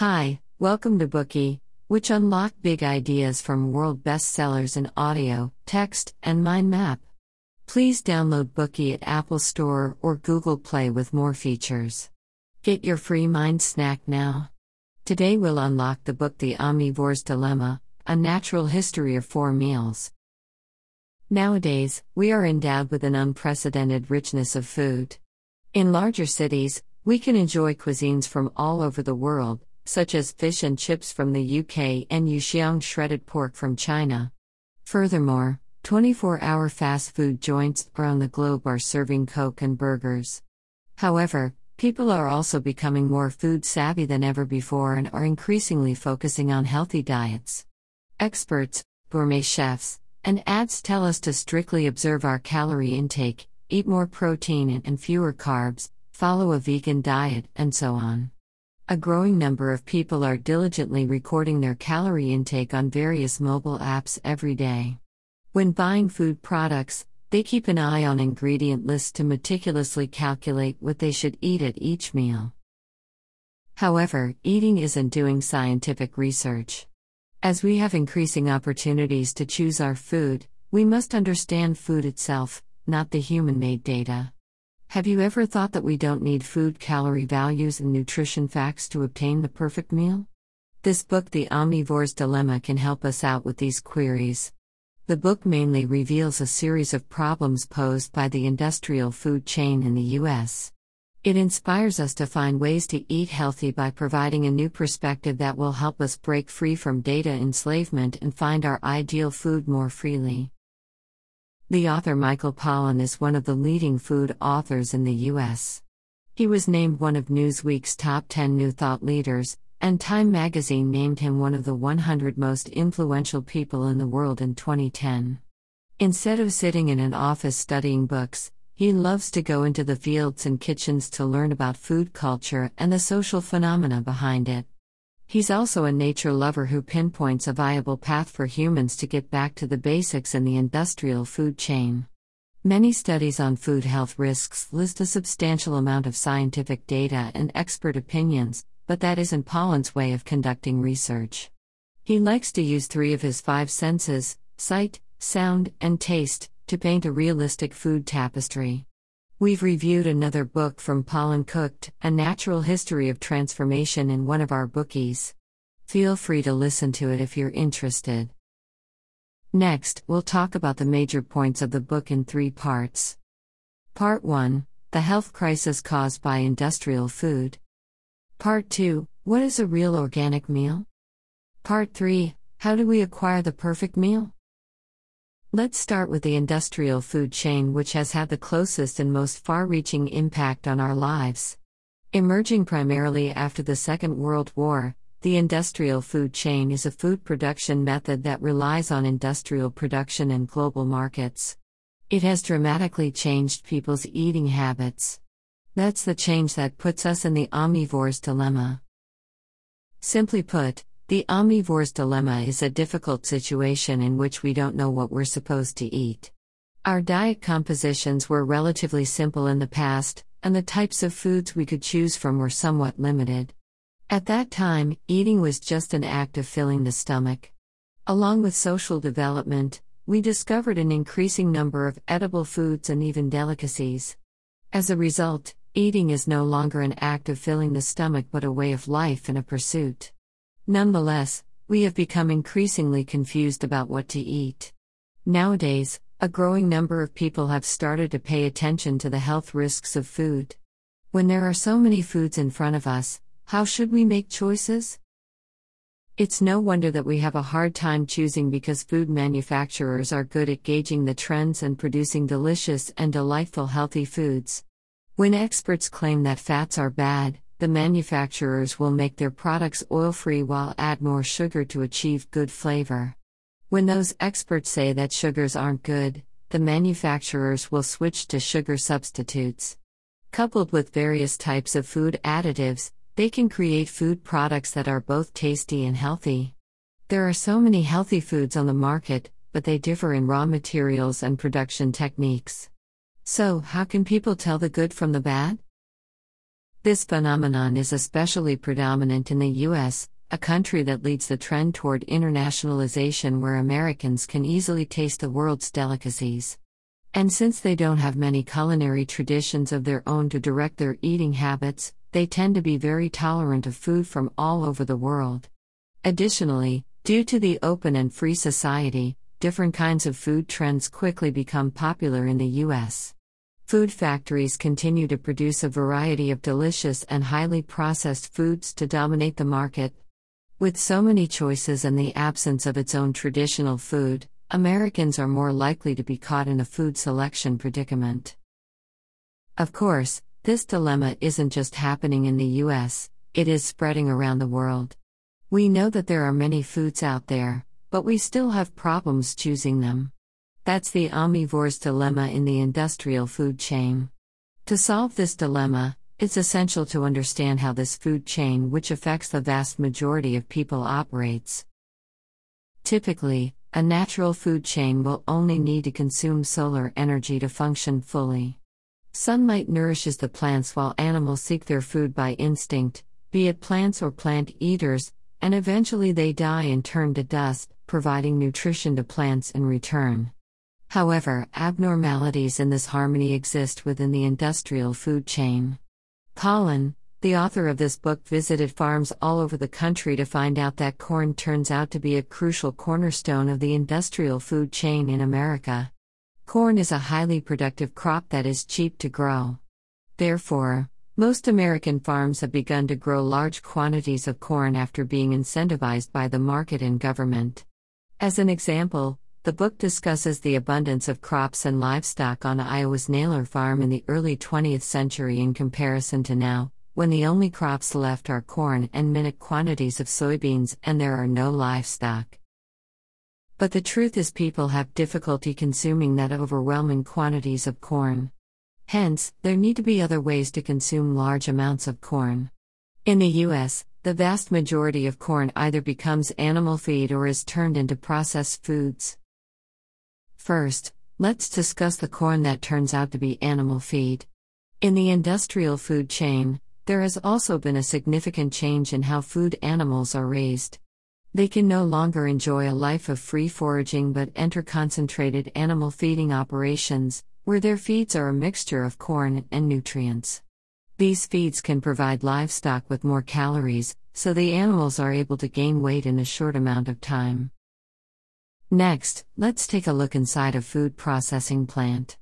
Hi, welcome to Bookey, which unlock big ideas from world bestsellers in audio, text, and mind map. Please download Bookey at Apple Store or Google Play with more features. Get your free mind snack now. Today we'll unlock the book The Omnivore's Dilemma A Natural History of Four Meals. Nowadays, we are endowed with an unprecedented richness of food. In larger cities, we can enjoy cuisines from all over the world, such as fish and chips from the UK and Yuxiang shredded pork from China. Furthermore, 24 hour fast food joints around the globe are serving Coke and burgers. However, people are also becoming more food savvy than ever before and are increasingly focusing on healthy diets. Experts, gourmet chefs, and ads tell us to strictly observe our calorie intake, eat more protein and fewer carbs, follow a vegan diet, and so on. A growing number of people are diligently recording their calorie intake on various mobile apps every day. When buying food products, they keep an eye on ingredient lists to meticulously calculate what they should eat at each meal. However, eating isn't doing scientific research. As we have increasing opportunities to choose our food, we must understand food itself, not the human made data. Have you ever thought that we don't need food calorie values and nutrition facts to obtain the perfect meal? This book, The Omnivore's Dilemma, can help us out with these queries. The book mainly reveals a series of problems posed by the industrial food chain in the U.S. It inspires us to find ways to eat healthy by providing a new perspective that will help us break free from data enslavement and find our ideal food more freely. The author Michael Pollan is one of the leading food authors in the U.S. He was named one of Newsweek's top 10 New Thought leaders, and Time magazine named him one of the 100 most influential people in the world in 2010. Instead of sitting in an office studying books, he loves to go into the fields and kitchens to learn about food culture and the social phenomena behind it. He's also a nature lover who pinpoints a viable path for humans to get back to the basics in the industrial food chain. Many studies on food health risks list a substantial amount of scientific data and expert opinions, but that isn't Pollan's way of conducting research. He likes to use three of his five senses sight, sound, and taste to paint a realistic food tapestry. We've reviewed another book from Pollan Cooked, A Natural History of Transformation, in one of our bookies. Feel free to listen to it if you're interested. Next, we'll talk about the major points of the book in three parts. Part 1 The health crisis caused by industrial food. Part 2 What is a real organic meal? Part 3 How do we acquire the perfect meal? Let's start with the industrial food chain, which has had the closest and most far reaching impact on our lives. Emerging primarily after the Second World War, the industrial food chain is a food production method that relies on industrial production and global markets. It has dramatically changed people's eating habits. That's the change that puts us in the omnivore's dilemma. Simply put, the omnivore's dilemma is a difficult situation in which we don't know what we're supposed to eat. Our diet compositions were relatively simple in the past, and the types of foods we could choose from were somewhat limited. At that time, eating was just an act of filling the stomach. Along with social development, we discovered an increasing number of edible foods and even delicacies. As a result, eating is no longer an act of filling the stomach but a way of life and a pursuit. Nonetheless, we have become increasingly confused about what to eat. Nowadays, a growing number of people have started to pay attention to the health risks of food. When there are so many foods in front of us, how should we make choices? It's no wonder that we have a hard time choosing because food manufacturers are good at gauging the trends and producing delicious and delightful healthy foods. When experts claim that fats are bad, the manufacturers will make their products oil free while add more sugar to achieve good flavor. When those experts say that sugars aren't good, the manufacturers will switch to sugar substitutes. Coupled with various types of food additives, they can create food products that are both tasty and healthy. There are so many healthy foods on the market, but they differ in raw materials and production techniques. So, how can people tell the good from the bad? This phenomenon is especially predominant in the US, a country that leads the trend toward internationalization where Americans can easily taste the world's delicacies. And since they don't have many culinary traditions of their own to direct their eating habits, they tend to be very tolerant of food from all over the world. Additionally, due to the open and free society, different kinds of food trends quickly become popular in the US. Food factories continue to produce a variety of delicious and highly processed foods to dominate the market. With so many choices and the absence of its own traditional food, Americans are more likely to be caught in a food selection predicament. Of course, this dilemma isn't just happening in the US, it is spreading around the world. We know that there are many foods out there, but we still have problems choosing them. That's the omnivore's dilemma in the industrial food chain. To solve this dilemma, it's essential to understand how this food chain, which affects the vast majority of people, operates. Typically, a natural food chain will only need to consume solar energy to function fully. Sunlight nourishes the plants while animals seek their food by instinct, be it plants or plant eaters, and eventually they die and turn to dust, providing nutrition to plants in return. However, abnormalities in this harmony exist within the industrial food chain. Pollan, the author of this book, visited farms all over the country to find out that corn turns out to be a crucial cornerstone of the industrial food chain in America. Corn is a highly productive crop that is cheap to grow. Therefore, most American farms have begun to grow large quantities of corn after being incentivized by the market and government. As an example, the book discusses the abundance of crops and livestock on Iowa's Naylor Farm in the early 20th century in comparison to now, when the only crops left are corn and minute quantities of soybeans and there are no livestock. But the truth is, people have difficulty consuming that overwhelming quantities of corn. Hence, there need to be other ways to consume large amounts of corn. In the U.S., the vast majority of corn either becomes animal feed or is turned into processed foods. First, let's discuss the corn that turns out to be animal feed. In the industrial food chain, there has also been a significant change in how food animals are raised. They can no longer enjoy a life of free foraging but enter concentrated animal feeding operations, where their feeds are a mixture of corn and nutrients. These feeds can provide livestock with more calories, so the animals are able to gain weight in a short amount of time. Next, let's take a look inside a food processing plant.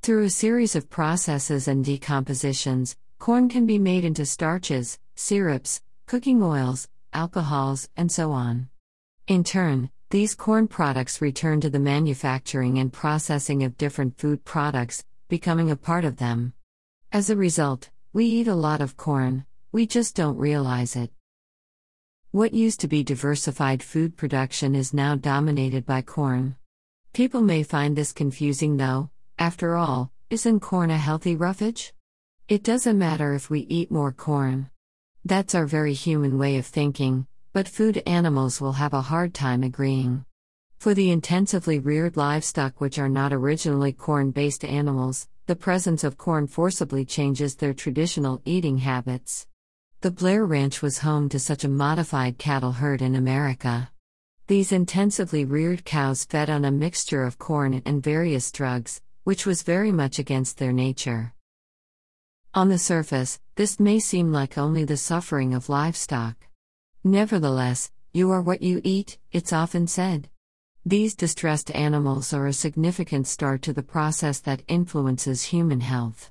Through a series of processes and decompositions, corn can be made into starches, syrups, cooking oils, alcohols, and so on. In turn, these corn products return to the manufacturing and processing of different food products, becoming a part of them. As a result, we eat a lot of corn, we just don't realize it. What used to be diversified food production is now dominated by corn. People may find this confusing though, after all, isn't corn a healthy roughage? It doesn't matter if we eat more corn. That's our very human way of thinking, but food animals will have a hard time agreeing. For the intensively reared livestock, which are not originally corn based animals, the presence of corn forcibly changes their traditional eating habits. The Blair Ranch was home to such a modified cattle herd in America. These intensively reared cows fed on a mixture of corn and various drugs, which was very much against their nature. On the surface, this may seem like only the suffering of livestock. Nevertheless, you are what you eat, it's often said. These distressed animals are a significant start to the process that influences human health.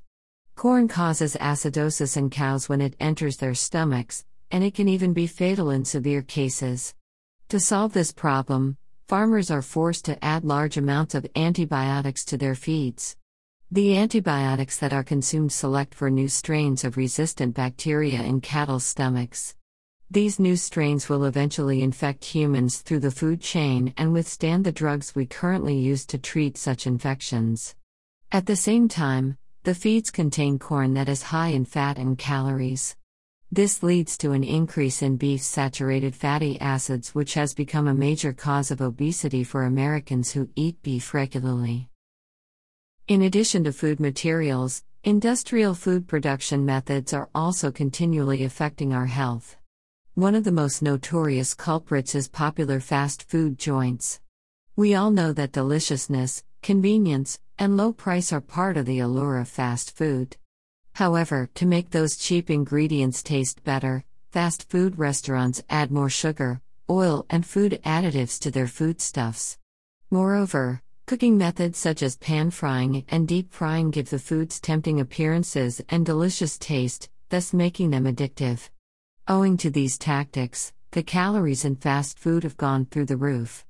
Corn causes acidosis in cows when it enters their stomachs, and it can even be fatal in severe cases. To solve this problem, farmers are forced to add large amounts of antibiotics to their feeds. The antibiotics that are consumed select for new strains of resistant bacteria in cattle's stomachs. These new strains will eventually infect humans through the food chain and withstand the drugs we currently use to treat such infections. At the same time, the feeds contain corn that is high in fat and calories. This leads to an increase in beef saturated fatty acids, which has become a major cause of obesity for Americans who eat beef regularly. In addition to food materials, Industrial food production methods are also continually affecting our health. One of the most notorious culprits is popular fast food joints. We all know that deliciousness, convenience, and low price are part of the allure of fast food. However, to make those cheap ingredients taste better, fast food restaurants add more sugar, oil, and food additives to their foodstuffs. Moreover, cooking methods such as pan frying and deep frying give the foods tempting appearances and delicious taste, thus making them addictive. Owing to these tactics, the calories in fast food have gone through the roof.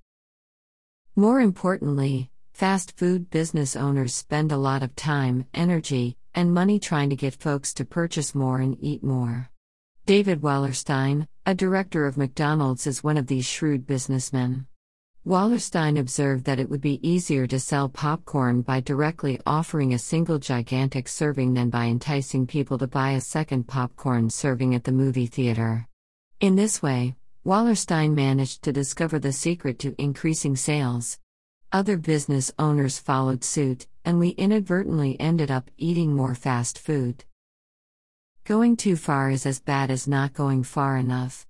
More importantly, fast food business owners spend a lot of time, energy, and money trying to get folks to purchase more and eat more. David Wallerstein, a director of McDonald's, is one of these shrewd businessmen. Wallerstein observed that it would be easier to sell popcorn by directly offering a single gigantic serving than by enticing people to buy a second popcorn serving at the movie theater. In this way, Wallerstein managed to discover the secret to increasing sales. Other business owners followed suit, and we inadvertently ended up eating more fast food. Going too far is as bad as not going far enough.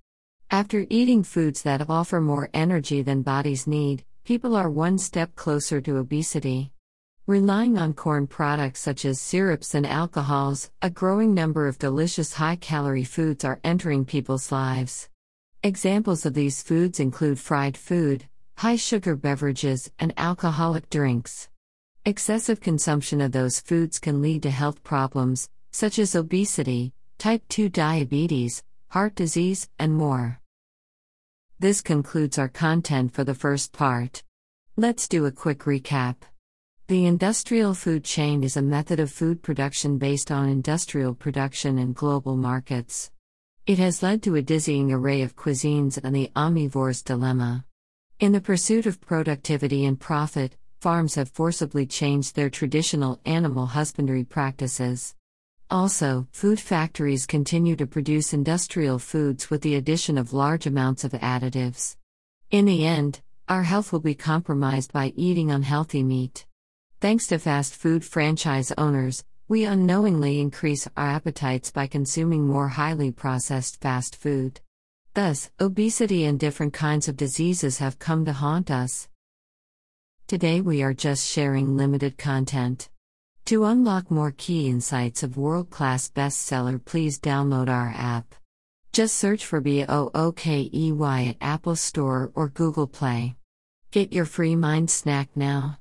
After eating foods that offer more energy than bodies need, people are one step closer to obesity. Relying on corn products such as syrups and alcohols, a growing number of delicious high calorie foods are entering people's lives. Examples of these foods include fried food, high sugar beverages, and alcoholic drinks. Excessive consumption of those foods can lead to health problems, such as obesity, type 2 diabetes, heart disease, and more. This concludes our content for the first part. Let's do a quick recap. The industrial food chain is a method of food production based on industrial production in global markets. It has led to a dizzying array of cuisines and the omnivore's dilemma. In the pursuit of productivity and profit, farms have forcibly changed their traditional animal husbandry practices. Also, food factories continue to produce industrial foods with the addition of large amounts of additives. In the end, our health will be compromised by eating unhealthy meat. Thanks to fast food franchise owners, we unknowingly increase our appetites by consuming more highly processed fast food. Thus, obesity and different kinds of diseases have come to haunt us. Today we are just sharing limited content. To unlock more key insights of world class bestseller, please download our app. Just search for BOOKEY at Apple Store or Google Play. Get your free mind snack now.